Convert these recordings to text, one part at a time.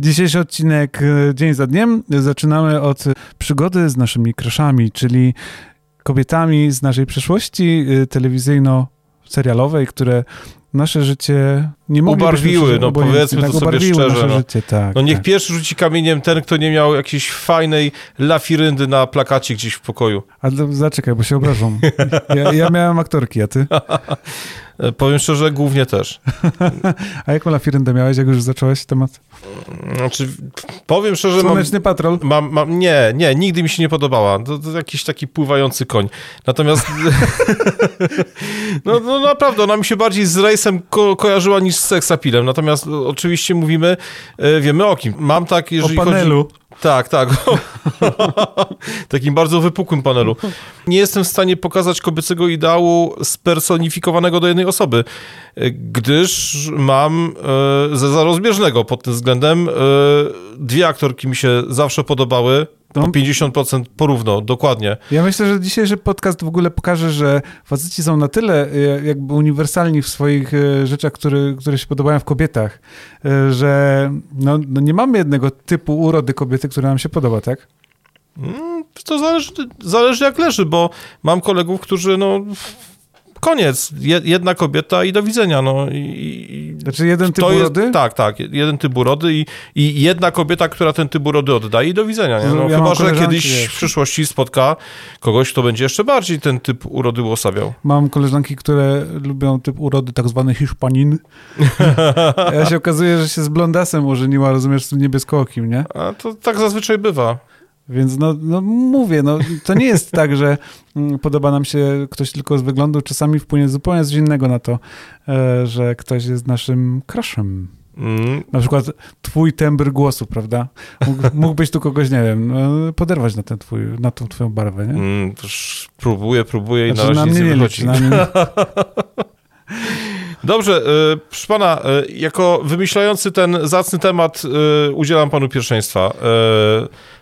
Dzisiejszy odcinek e, dzień za dniem zaczynamy od przygody z naszymi kraszami, czyli kobietami z naszej przeszłości e, telewizyjno-serialowej, które nasze życie nie mogły Ubarwiły, no powiedzmy tak, to sobie szczerze. No. Życie, tak, no niech tak. pierwszy rzuci kamieniem ten, kto nie miał jakiejś fajnej lafiryndy na plakacie gdzieś w pokoju. Ale zaczekaj, bo się obrażą. Ja, ja miałem aktorki, a ty? E, Powiem szczerze, głównie też. A jaką lafiryndę miałeś, jak już zacząłeś temat? Znaczy, powiem szczerze, mam, Słoneczny patrol? mam, mam, nie, nie, nigdy mi się nie podobała. To, to jakiś taki pływający koń. Natomiast, no, no naprawdę, ona mi się bardziej z rejsem ko kojarzyła niż z seksapilem. Natomiast o- oczywiście mówimy, e, wiemy o kim. Mam tak, jeżeli o panelu. chodzi... Tak, tak. Takim bardzo wypukłym panelu. Nie jestem w stanie pokazać kobiecego ideału spersonifikowanego do jednej osoby, gdyż mam e, ze zarozbieżnego pod tym względem. E, dwie aktorki mi się zawsze podobały. No. O 50% porówno, dokładnie. Ja myślę, że dzisiejszy podcast w ogóle pokaże, że faceci są na tyle e, jakby uniwersalni w swoich e, rzeczach, które, które się podobają w kobietach, e, że no, no nie mamy jednego typu urody kobiety, która nam się podoba, tak? Mm, To zależy, zależy jak leży, bo mam kolegów, którzy no... Koniec. Je- Jedna kobieta i do widzenia. No. I, Znaczy jeden typ to jest, urody? Tak, tak. Jeden typ urody i, i jedna kobieta, która ten typ urody oddaje i do widzenia. Nie? No, No, ja chyba, że kiedyś w przyszłości spotka kogoś, kto będzie jeszcze bardziej ten typ urody uosabiał. Mam koleżanki, które lubią typ urody tak zwany Hiszpanin. Ja się okazuje, że się z blondasem ożeniła, rozumiesz, z tym niebieskookim, nie? A to tak zazwyczaj bywa. Więc no, no mówię, no, to nie jest tak, że mm, podoba nam się ktoś tylko z wyglądu. Czasami wpłynie zupełnie coś innego na to, e, że ktoś jest naszym crushem. Mm. Na przykład twój tembr głosu, prawda? Mógł, mógłbyś tu kogoś, nie wiem, no, poderwać na, ten twój, na tą twoją barwę, nie? Mm, próbuję, próbuję i Znaczy, na na razie nic mnie nie wychodzi. na mnie Dobrze, y, proszę pana, y, jako wymyślający ten zacny temat y, udzielam panu pierwszeństwa.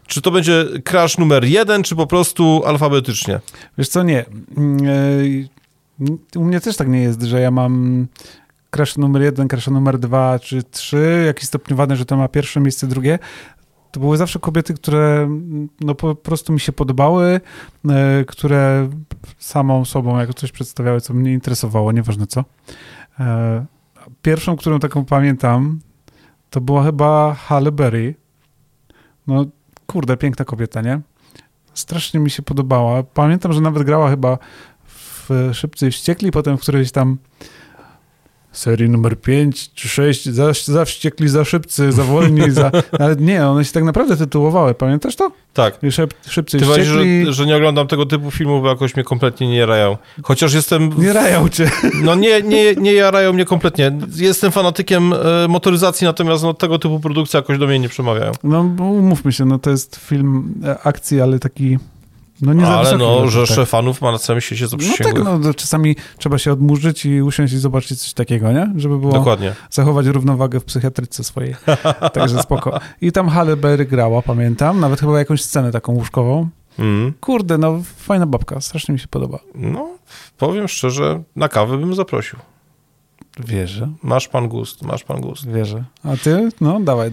Czy to będzie crash numer jeden, czy po prostu alfabetycznie? Wiesz co, nie. U mnie też tak nie jest, że ja mam crash numer jeden, crash numer dwa czy trzy, jakieś stopniowane, że to ma pierwsze miejsce, drugie. To były zawsze kobiety, które no, po prostu mi się podobały, które samą sobą jako coś przedstawiały, co mnie interesowało, nieważne co. E, Pierwszą, którą taką pamiętam, to była chyba Halle Berry. No, kurde, piękna kobieta, nie? Strasznie mi się podobała. Pamiętam, że nawet grała chyba w Szybcy Wściekli, potem w którejś tam serii numer 5 czy 6, za, za wściekli, za szybcy, za wolni, za... Ale nie, one się tak naprawdę tytułowały. Pamiętasz to? Tak. Szyb, szybcy Ty Wściekli. że, że nie oglądam tego typu filmów, bo jakoś mnie kompletnie nie jarają. Chociaż jestem... Nie rają cię. No nie, nie, nie jarają mnie kompletnie. Jestem fanatykiem e, motoryzacji, natomiast no, tego typu produkcje jakoś do mnie nie przemawiają. No bo umówmy się, no to jest film e, akcji, ale taki... No nie Ale no, tak. że szefanów ma na całym świecie, co No tak, no czasami trzeba się odmurzyć i usiąść i zobaczyć coś takiego, nie? Żeby było Dokładnie. zachować równowagę w psychiatryce swojej. Także spoko. I tam Halle Berry grała, pamiętam, nawet chyba jakąś scenę taką łóżkową. Mm. Kurde, no fajna babka, strasznie mi się podoba. No, powiem szczerze, na kawę bym zaprosił. Wierzę, Masz pan gust, masz pan gust. wierzę. A ty? No, dawaj.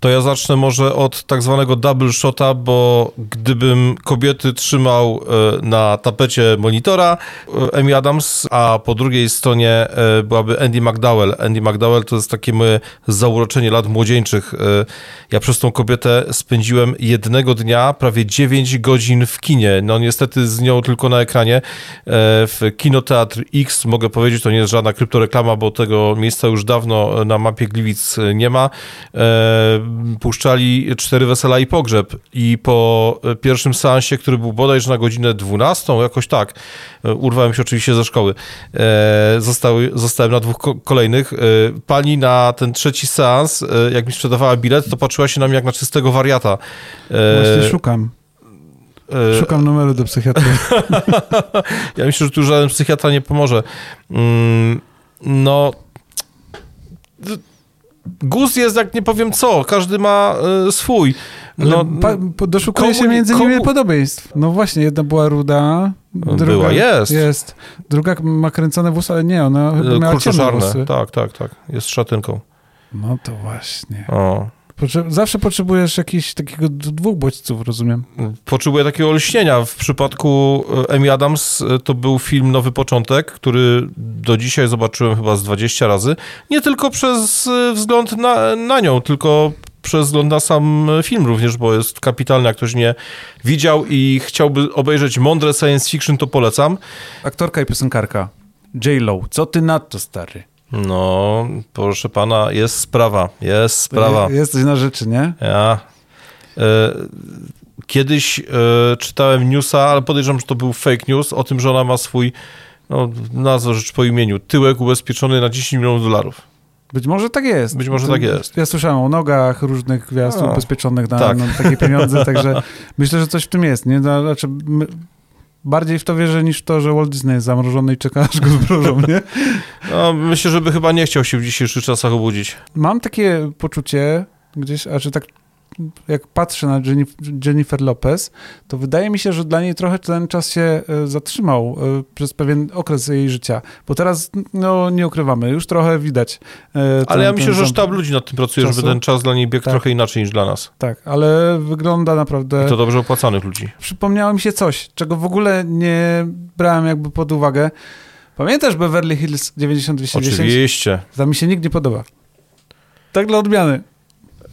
To ja zacznę może od tak zwanego double shota, bo gdybym kobiety trzymał e, na tapecie monitora, e, Amy Adams, a po drugiej stronie e, byłaby Andy McDowell. Andy McDowell to jest takie moje zauroczenie lat młodzieńczych. Ja przez tą kobietę spędziłem jednego dnia prawie 9 godzin w kinie. No niestety z nią tylko na ekranie. W Kinoteatr X, mogę powiedzieć, to nie jest żadna kryptoreklama, bo tego miejsca już dawno na mapie Gliwic nie ma. E, Puszczali Cztery Wesela i Pogrzeb i po pierwszym seansie, który był bodajże na godzinę 12, jakoś tak, e, urwałem się oczywiście ze szkoły, e, zostały, zostałem na dwóch ko- kolejnych. E, Pani na ten trzeci seans, e, jak mi sprzedawała bilet, to patrzyła się na mnie jak na czystego wariata. E, Właśnie szukam. e, Szukam numeru do psychiatry. ja myślę, że tu żaden psychiatra nie pomoże. Mm, No. Gust jest jak nie powiem co, każdy ma e, swój. No, pa, doszukuje komu się między komu- nimi podobieństw. No właśnie, jedna była ruda, druga Była, jest. jest. Druga ma kręcone włosy, ale nie, ona chyba miała ciemne włosy. Tak, tak, tak. Jest szatynką. No to właśnie. O. Potrze- zawsze potrzebujesz jakichś takiego dwóch bodźców, rozumiem. Potrzebuję takiego olśnienia. W przypadku e, Amy Adams e, to był film Nowy Początek, który do dzisiaj zobaczyłem chyba z 20 razy. Nie tylko przez e, wzgląd na, na nią, tylko przez wzgląd na sam film również, bo jest kapitalny. Jak ktoś nie widział i chciałby obejrzeć mądre science fiction, to polecam. Aktorka i piosenkarka. J-Lo, co ty na to, stary? No, proszę pana, jest sprawa, jest sprawa. Je- Jesteś na rzeczy, nie? Ja. E, kiedyś e, czytałem newsa, ale podejrzewam, że to był fake news, o tym, że ona ma swój, no, nazwę rzecz po imieniu, tyłek ubezpieczony na 10 milionów dolarów. Być może tak jest. Być może tak jest. Ja słyszałem o nogach różnych gwiazd A, ubezpieczonych na, tak. na takie pieniądze, także myślę, że coś w tym jest. Nie? No, Znaczy, my, bardziej w to wierzę niż w to, że Walt Disney jest zamrożony i czeka, aż go zmrożą, nie? No, myślę, żeby chyba nie chciał się w dzisiejszych czasach obudzić. Mam takie poczucie gdzieś, a czy tak jak patrzę na Jennifer Lopez, to wydaje mi się, że dla niej trochę ten czas się e, zatrzymał e, przez pewien okres jej życia, bo teraz, no nie ukrywamy, już trochę widać. e, Ale ja ten- myślę, ten że sztab ludzi nad tym pracuje, czasu? żeby ten czas dla niej biegł Tak. trochę inaczej niż dla nas. Tak, ale wygląda naprawdę... I to dobrze opłacanych ludzi. Przypomniało mi się coś, czego w ogóle nie brałem jakby pod uwagę. Pamiętasz Beverly Hills 9210? Oczywiście. Tam mi się nikt nie podoba. Tak dla odmiany.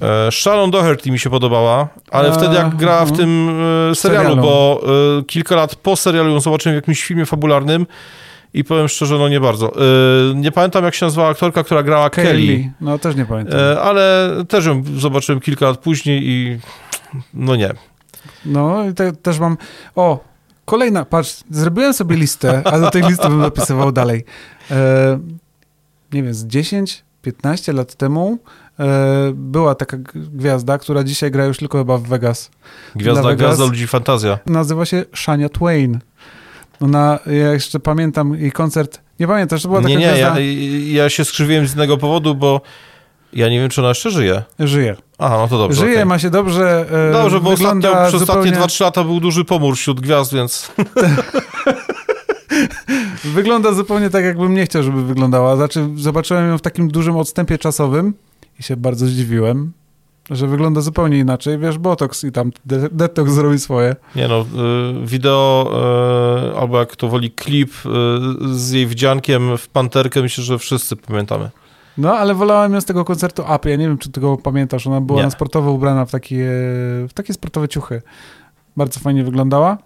E, Sharon Doherty mi się podobała, ale A, wtedy jak grała w mhm. tym e, serialu, Serialu. bo e, kilka lat po serialu ją zobaczyłem w jakimś filmie fabularnym i powiem szczerze, no nie bardzo. E, nie pamiętam jak się nazywała aktorka, która grała Kelly, Kelly. No też nie pamiętam. e, ale też ją zobaczyłem kilka lat później i no nie. No i te, też mam... O, kolejna, patrz, zrobiłem sobie listę, a do tej listy bym zapisywał dalej. E, nie wiem, z 10, 15 lat temu e, była taka gwiazda, która dzisiaj gra już tylko chyba w Vegas. Gwiazda, Dla Vegas. gwiazda ludzi fantazja. Nazywa się Shania Twain. Ona, ja jeszcze pamiętam jej koncert, nie pamiętasz, to była taka Nie, nie, gwiazda... ja, ja się skrzywiłem z innego powodu, bo ja nie wiem, czy ona jeszcze żyje. Żyje. Aha, no to dobrze. Żyje, okej. ma się dobrze. e, Dobrze, bo ostatnio, przez zupełnie, ostatnie 2-3 lata był duży pomór wśród gwiazd, więc Wygląda zupełnie tak, jakbym nie chciał, żeby wyglądała. Znaczy, zobaczyłem ją w takim dużym odstępie czasowym i się bardzo zdziwiłem, że wygląda zupełnie inaczej. Wiesz, Botox i tam de- detox zrobi swoje. Nie no, y, wideo, y, albo jak to woli, klip y, z jej wdziankiem w panterkę, myślę, że wszyscy pamiętamy. No, ale wolałem ją z tego koncertu Up. Ja nie wiem, czy ty go pamiętasz. Ona była Nie. na sportowo ubrana w takie, w takie sportowe ciuchy. Bardzo fajnie wyglądała.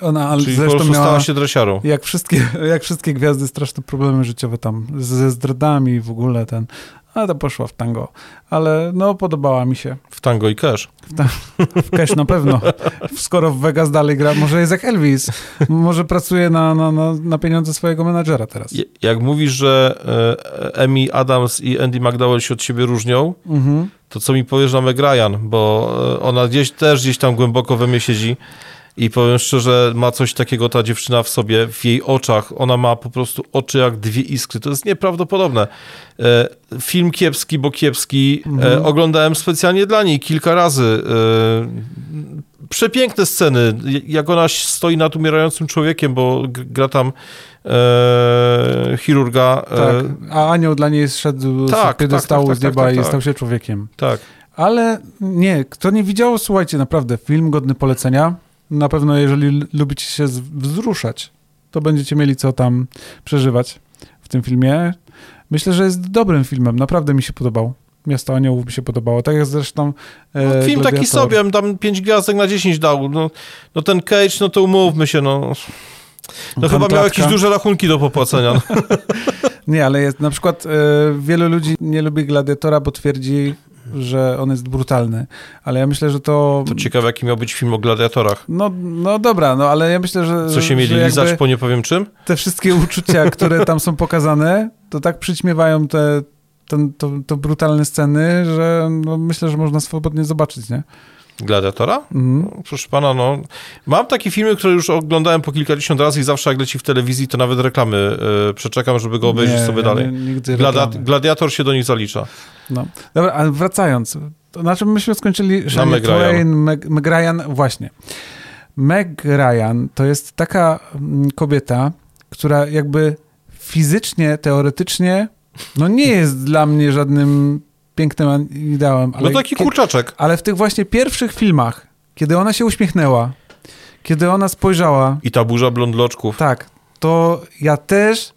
Ona ale Czyli zresztą miała... stała się dresiarą. Jak wszystkie, jak wszystkie gwiazdy, straszne problemy życiowe tam, ze zdradami w ogóle ten, ale to poszła w tango. Ale no, podobała mi się. W tango i cash. W cash na pewno. Skoro w Vegas dalej gra, może jest jak Elvis. Może pracuje na, na, na, na pieniądze swojego menadżera teraz. Jak mówisz, że Amy Adams i Andy McDowell się od siebie różnią, Mhm. to co mi powiesz na Meg Ryan, bo y, ona gdzieś, też gdzieś tam głęboko we mnie siedzi i powiem szczerze, ma coś takiego ta dziewczyna w sobie, w jej oczach, ona ma po prostu oczy jak dwie iskry, to jest nieprawdopodobne. E, film kiepski, bo kiepski, e, Mhm. oglądałem specjalnie dla niej kilka razy. E, przepiękne sceny, jak ona stoi nad umierającym człowiekiem, bo gra tam e, chirurga. Tak. A anioł dla niej zszedł tak, z piedestału tak, tak, z nieba tak, tak, i tak. stał się człowiekiem. tak. Ale nie, kto nie widział, słuchajcie, naprawdę, film godny polecenia. Na pewno, jeżeli lubicie się wzruszać, to będziecie mieli co tam przeżywać w tym filmie. Myślę, że jest dobrym filmem, naprawdę mi się podobał. Miasto Aniołów mi się podobało, tak jak zresztą e, No, film taki sobie, ja bym tam 5 gwiazdek na 10 dał. No, no ten Cage, no to umówmy się, no. No chyba miał jakieś duże rachunki do popłacenia. No. Nie, ale jest na przykład e, wielu ludzi nie lubi Gladiatora, bo twierdzi, że on jest brutalny. Ale ja myślę, że to... To ciekawe, jaki miał być film o gladiatorach. No, no dobra, no ale ja myślę, że... Co się mieli lizać po nie powiem czym? Te wszystkie uczucia, które tam są pokazane, to tak przyćmiewają te, ten, to, to brutalne sceny, że no, myślę, że można swobodnie zobaczyć, nie? Gladiatora? No, proszę pana, no. Mam takie filmy, które już oglądałem po kilkadziesiąt razy i zawsze jak leci w telewizji, to nawet reklamy y, przeczekam, żeby go obejrzeć Nie, sobie ja dalej. Nie, reklamy. gladiator się do nich zalicza. No. Dobra, ale wracając, to na czym myśmy skończyli? Shania Meg Ryan. Meg, Meg Ryan, właśnie. Meg Ryan to jest taka mm, kobieta, która jakby fizycznie, teoretycznie, no nie jest dla mnie żadnym pięknym ideałem. Ale no taki kurczaczek. Ale w tych właśnie pierwszych filmach, kiedy ona się uśmiechnęła, kiedy ona spojrzała... I ta burza blondloczków. Tak, to ja też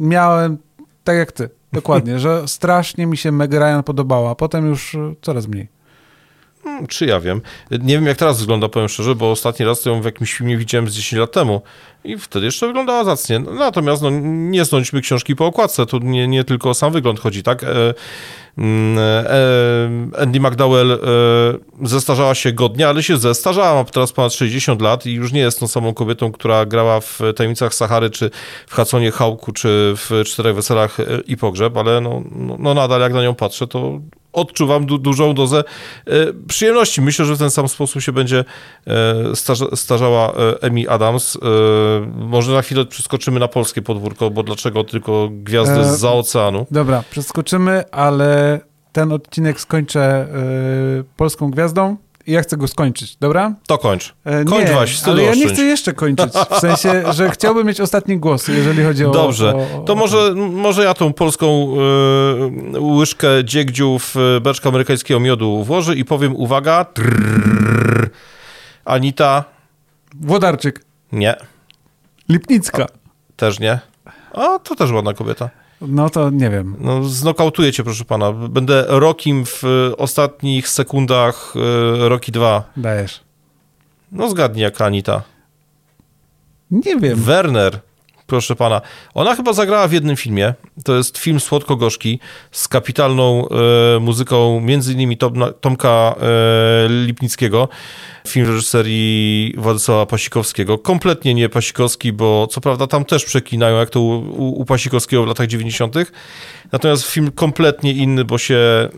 miałem, tak jak ty, dokładnie, że strasznie mi się Meg Ryan podobała, a potem już coraz mniej. Hmm, czy ja wiem. Nie wiem, jak teraz wygląda, powiem szczerze, bo ostatni raz ją w jakimś filmie widziałem z 10 lat temu i wtedy jeszcze wyglądała zacnie. Natomiast no, nie sądźmy książki po okładce, tu nie, nie tylko o sam wygląd chodzi, tak? E, mm, e, Andy McDowell e, zestarzała się godnie, ale się zestarzała, ma teraz ponad 60 lat i już nie jest tą samą kobietą, która grała w Tajemnicach Sahary, czy w Haconie Hałku, czy w Czterech Weselach i Pogrzeb, ale no, no, no nadal jak na nią patrzę, to odczuwam du dużą dozę e, przyjemności. Myślę, że w ten sam sposób się będzie e, starza starzała e, Emi Adams. Może na chwilę przeskoczymy na polskie podwórko, bo dlaczego tylko gwiazdy z za oceanu? Dobra, przeskoczymy, ale ten odcinek skończę polską gwiazdą i ja chcę go skończyć, dobra? To kończ. E, kończ nie, właśnie, ale ja nie chcę jeszcze kończyć, w sensie, że chciałbym mieć ostatni głos, jeżeli chodzi o... Dobrze, o, o, to może, może ja tą polską y, łyżkę dziegdziu w beczkę amerykańskiego miodu włożę i powiem, uwaga, trrr, Anita... Włodarczyk. Nie. Lipnicka. O, też nie. A, to też ładna kobieta. No to nie wiem. No, znokautuję cię, proszę pana. Będę Rokim w ostatnich sekundach y, Roki 2. Dajesz. No zgadnij, jak Anita. Nie wiem. Werner proszę pana. Ona chyba zagrała w jednym filmie. To jest film Słodko-Gorzki z kapitalną e, muzyką między innymi Tom, Tomka e, Lipnickiego. Film reżyserii Władysława Pasikowskiego. Kompletnie nie Pasikowski, bo co prawda tam też przeklinają, jak to u, u Pasikowskiego w latach 90. Natomiast film kompletnie inny, bo się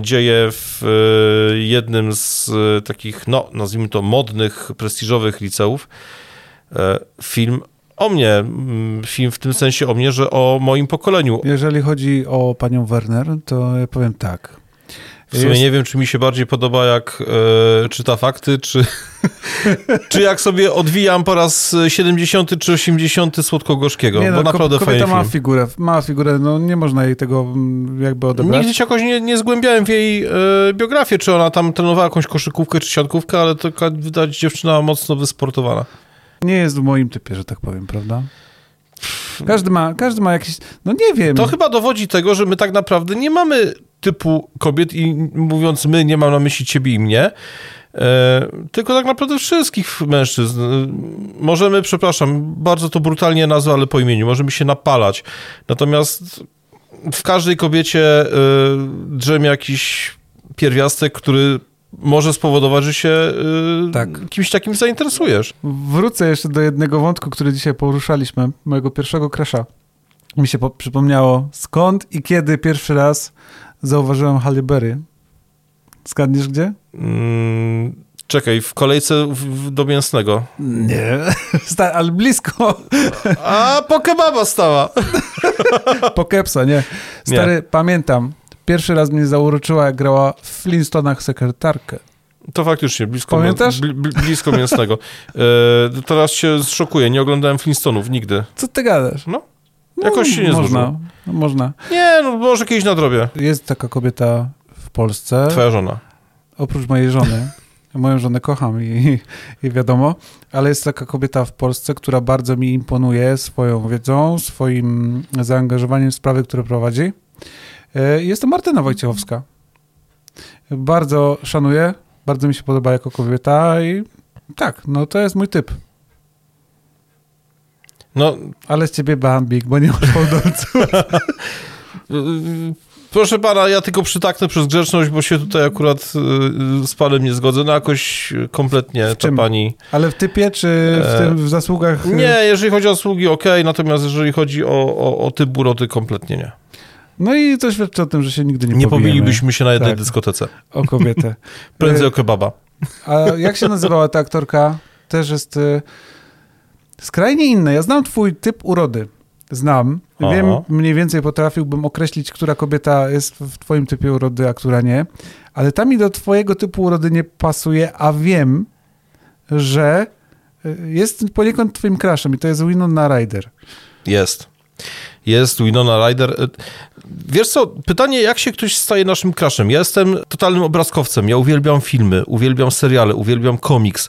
dzieje w e, jednym z takich, no nazwijmy to modnych, prestiżowych liceów. Film o mnie, mm, film w tym sensie o mnie, że o moim pokoleniu. Jeżeli chodzi o panią Werner, to ja powiem tak. W sumie jest... nie wiem, czy mi się bardziej podoba, jak e, czyta fakty, czy, czy jak sobie odwijam po raz 70 czy 80 Słodko-Gorzkiego, nie, no, bo naprawdę fajnie Kobieta ma figurę, ma figurę, no nie można jej tego jakby odebrać. Nigdy się jakoś nie, nie zgłębiałem w jej e, biografię, czy ona tam trenowała jakąś koszykówkę czy siatkówkę, ale to widać dziewczyna mocno wysportowana. Nie jest w moim typie, że tak powiem, prawda? Każdy ma, każdy ma jakieś, no nie wiem. To chyba dowodzi tego, że my tak naprawdę nie mamy typu kobiet i mówiąc my, nie mam na myśli ciebie i mnie, e, tylko tak naprawdę wszystkich mężczyzn. Możemy, przepraszam, bardzo to brutalnie nazwę, ale po imieniu, możemy się napalać. Natomiast w każdej kobiecie e, drzemie jakiś pierwiastek, który może spowodować, że się yy, tak. kimś takim zainteresujesz. Wrócę jeszcze do jednego wątku, który dzisiaj poruszaliśmy, mojego pierwszego crasha. Mi się przypomniało, skąd i kiedy pierwszy raz zauważyłem Halle Berry. Zgadniesz gdzie? Mm, czekaj, w kolejce w, w, do mięsnego. Nie, ale blisko. A, po kebaba stała. po kepsa, nie. Stary, nie. pamiętam, Pierwszy raz mnie zauroczyła, jak grała w Flintstonach sekretarkę. To faktycznie, blisko, Pamiętasz? Bl, blisko mięsnego. E, teraz się zszokuję, nie oglądałem Flintstonów nigdy. Co ty gadasz? No, jakoś się nie no, można, no, można. Nie, no może kiedyś nadrobię. Jest taka kobieta w Polsce. Twoja żona. Oprócz mojej żony. Moją żonę kocham i, i wiadomo, ale jest taka kobieta w Polsce, która bardzo mi imponuje swoją wiedzą, swoim zaangażowaniem w sprawy, które prowadzi. E, jest to Martyna Wojciechowska. Bardzo szanuję, bardzo mi się podoba jako kobieta i tak, no to jest mój typ. No, ale z ciebie bambik, bo nie masz fałdolców. Proszę pana, ja tylko przytaknę przez grzeczność, bo się tutaj akurat y, z panem nie zgodzę. No jakoś kompletnie w czym? pani... Ale w typie, czy w, e, tym, w zasługach? Nie, jeżeli chodzi o zasługi, ok, natomiast jeżeli chodzi o, o, o typ buroty, kompletnie nie. No i to świadczy o tym, że się nigdy nie Nie pobilibyśmy się na jednej tak. dyskotece. O kobietę. Prędzej o kebaba. A jak się nazywała ta aktorka? Też jest y, skrajnie inna. Ja znam twój typ urody. Znam. Aha. Wiem, mniej więcej potrafiłbym określić, która kobieta jest w twoim typie urody, a która nie. Ale ta mi do twojego typu urody nie pasuje, a wiem, że y, jest poniekąd twoim crashem i to jest Winona Ryder. Jest. Jest Winona Ryder. Wiesz co, pytanie, jak się ktoś staje naszym crushem? Ja jestem totalnym obrazkowcem, ja uwielbiam filmy, uwielbiam seriale, uwielbiam komiks.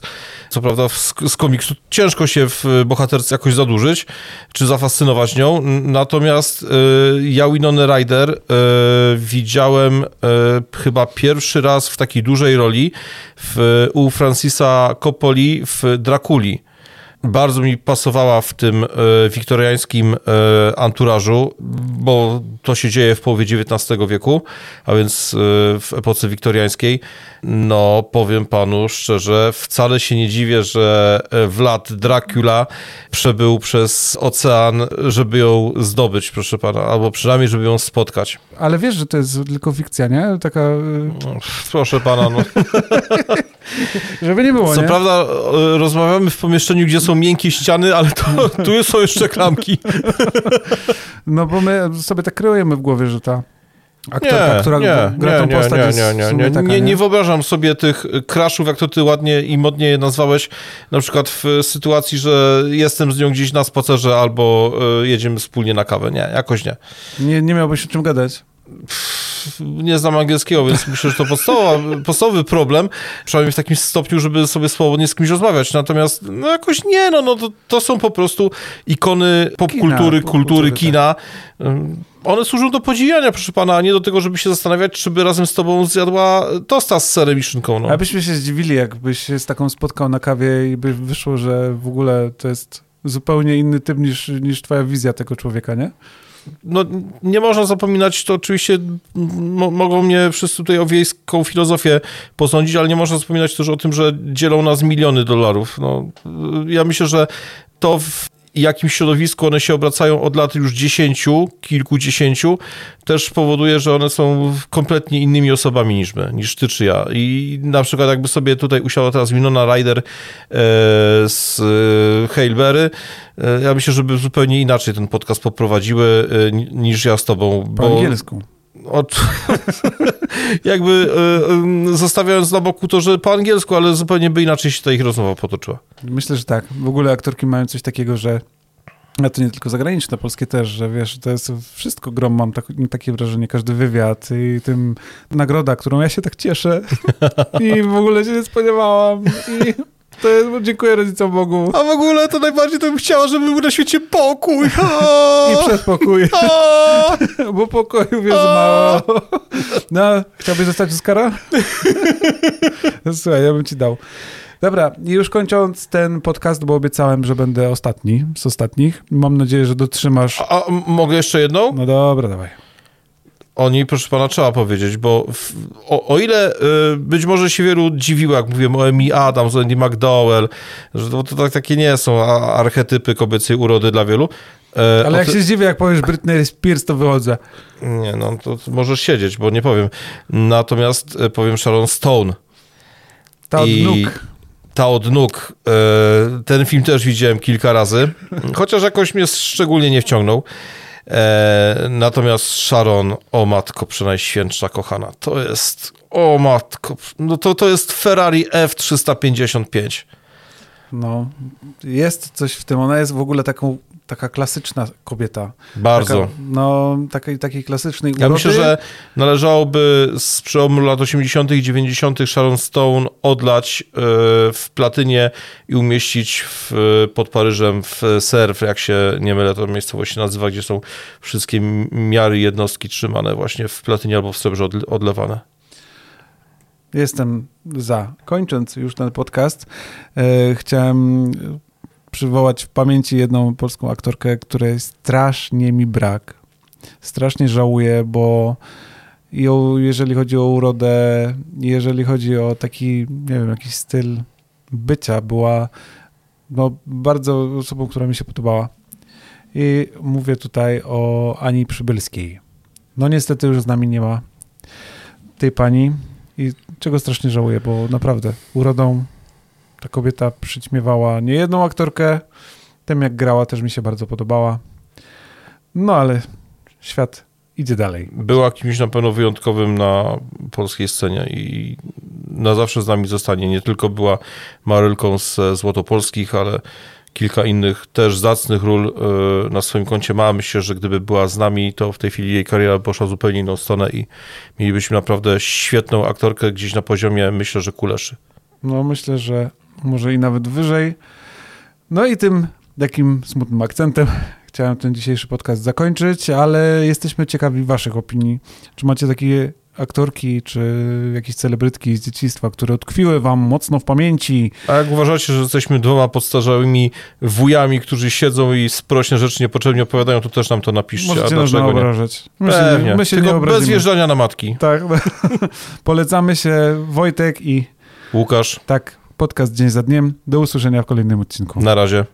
Co prawda z, z komiksu ciężko się w bohaterce jakoś zadłużyć, czy zafascynować nią, natomiast y, ja Winona Ryder y, widziałem y, chyba pierwszy raz w takiej dużej roli w, u Francisa Coppoli w Drakuli bardzo mi pasowała w tym e, wiktoriańskim e, anturażu, bo to się dzieje w połowie XIX wieku, a więc e, w epoce wiktoriańskiej. No, powiem panu szczerze, wcale się nie dziwię, że Vlad Dracula przebył przez ocean, żeby ją zdobyć, proszę pana, albo przynajmniej, żeby ją spotkać. Ale wiesz, że to jest tylko fikcja, nie? Taka... Proszę pana, no. żeby nie było, Co nie? prawda rozmawiamy w pomieszczeniu, gdzie są miękkie ściany, ale to, tu są jeszcze klamki. No bo my sobie tak kreujemy w głowie, że ta aktorka, nie, która nie, gra nie, tą postać nie, jest nie, nie, nie, taka, nie, nie wyobrażam sobie tych kraszów, jak to ty ładnie i modnie je nazwałeś, na przykład w sytuacji, że jestem z nią gdzieś na spacerze albo y, jedziemy wspólnie na kawę. Nie, jakoś nie. Nie, nie miałbyś o czym gadać. Nie znam angielskiego, więc myślę, że to podstawowa, podstawowy problem, przynajmniej w takim stopniu, żeby sobie swobodnie z kimś rozmawiać. Natomiast no jakoś nie, no, no to, to są po prostu ikony popkultury, Kina, kultury, popkultury, kina. One służą do podziwiania, proszę pana, a nie do tego, żeby się zastanawiać, czy by razem z tobą zjadła tosta z serem i szynką. No. A byśmy się zdziwili, jakbyś się z taką spotkał na kawie i by wyszło, że w ogóle to jest zupełnie inny typ niż, niż twoja wizja tego człowieka, nie? No, nie można zapominać, to oczywiście mogą mnie wszyscy tutaj o wiejską filozofię posądzić, ale nie można zapominać też o tym, że dzielą nas miliony dolarów. No, ja myślę, że to w jakim środowisku one się obracają od lat już dziesięciu, kilkudziesięciu, też powoduje, że one są kompletnie innymi osobami niż my, niż ty czy ja. I na przykład jakby sobie tutaj usiadła teraz Winona Ryder e, z e, Hailberry, e, ja myślę, żeby zupełnie inaczej ten podcast poprowadziły niż ja z tobą. Po angielsku. Od, jakby e, zostawiając na boku to, że po angielsku, ale zupełnie by inaczej się ta ich rozmowa potoczyła. Myślę, że tak. W ogóle aktorki mają coś takiego, że a to nie tylko zagraniczne, polskie też, że wiesz, to jest wszystko grom, mam tak, takie wrażenie, każdy wywiad i tym nagroda, którą ja się tak cieszę i w ogóle się nie spodziewałam i to jest, dziękuję rodzicom Bogu. A w ogóle to najbardziej to bym chciała, żeby był na świecie pokój. I przedpokój. Bo pokoju jest mało. No, chciałbyś zostać Oscara? Słuchaj, ja bym ci dał. Dobra, i już kończąc ten podcast, bo obiecałem, że będę ostatni z ostatnich. Mam nadzieję, że dotrzymasz. A, a mogę jeszcze jedną? No dobra, dawaj. Oni, proszę pana, trzeba powiedzieć, bo w, o, o, ile y, być może się wielu dziwiło, jak mówiłem o Emi Adams, o Andy McDowell, że to, to tak, takie nie są archetypy kobiecej urody dla wielu. E, Ale jak ty... się zdziwię, jak powiesz Britney Spears, to wychodzę. Nie, no to, to możesz siedzieć, bo nie powiem. Natomiast y, powiem Sharon Stone. Ta od I... nóg ta od nóg. E, ten film też widziałem kilka razy, chociaż jakoś mnie szczególnie nie wciągnął. E, natomiast Sharon, o matko, przenajświętsza kochana, to jest, o matko, no to, to jest Ferrari F355. No, jest coś w tym. Ona jest w ogóle taką taka klasyczna kobieta. Bardzo. Taka, no, takiej, takiej klasycznej urody. Ja myślę, że należałoby z przełomu lat 80. i 90. Sharon Stone odlać e, w platynie i umieścić w, pod Paryżem w Serf, jak się nie mylę, to miejscowość się nazywa, gdzie są wszystkie miary jednostki trzymane właśnie w platynie albo w srebrze odlewane. Jestem za. Kończąc już ten podcast, e, chciałem przywołać w pamięci jedną polską aktorkę, której strasznie mi brak. Strasznie żałuję, bo ją, jeżeli chodzi o urodę, jeżeli chodzi o taki, nie wiem, jakiś styl bycia, była no, bardzo osobą, która mi się podobała. I mówię tutaj o Ani Przybylskiej. No niestety już z nami nie ma tej pani i czego strasznie żałuję, bo naprawdę urodą ta kobieta przyćmiewała niejedną aktorkę. Tym jak grała też mi się bardzo podobała. No ale świat idzie dalej. Była kimś na pewno wyjątkowym na polskiej scenie i na zawsze z nami zostanie. Nie tylko była Marylką z Złotopolskich, ale kilka innych też zacnych ról e, na swoim koncie ma. Myślę, że gdyby była z nami, to w tej chwili jej kariera poszła zupełnie inną stronę i mielibyśmy naprawdę świetną aktorkę gdzieś na poziomie, myślę, że kuleszy. No myślę, że może i nawet wyżej. No i tym takim smutnym akcentem chciałem ten dzisiejszy podcast zakończyć, ale jesteśmy ciekawi waszych opinii. Czy macie takie aktorki, czy jakieś celebrytki z dzieciństwa, które utkwiły wam mocno w pamięci? A jak uważacie, że jesteśmy dwoma podstarzałymi wujami, którzy siedzą i sprośnie rzeczy niepotrzebnie opowiadają, to też nam to napiszcie. Możecie nas nie? obrażać. My Pewnie. się, my się nie Tylko bez obrazimy. jeżdżania na matki. Tak, polecamy się Wojtek i Łukasz, tak, podcast Dzień za Dniem. Do usłyszenia w kolejnym odcinku. na razie.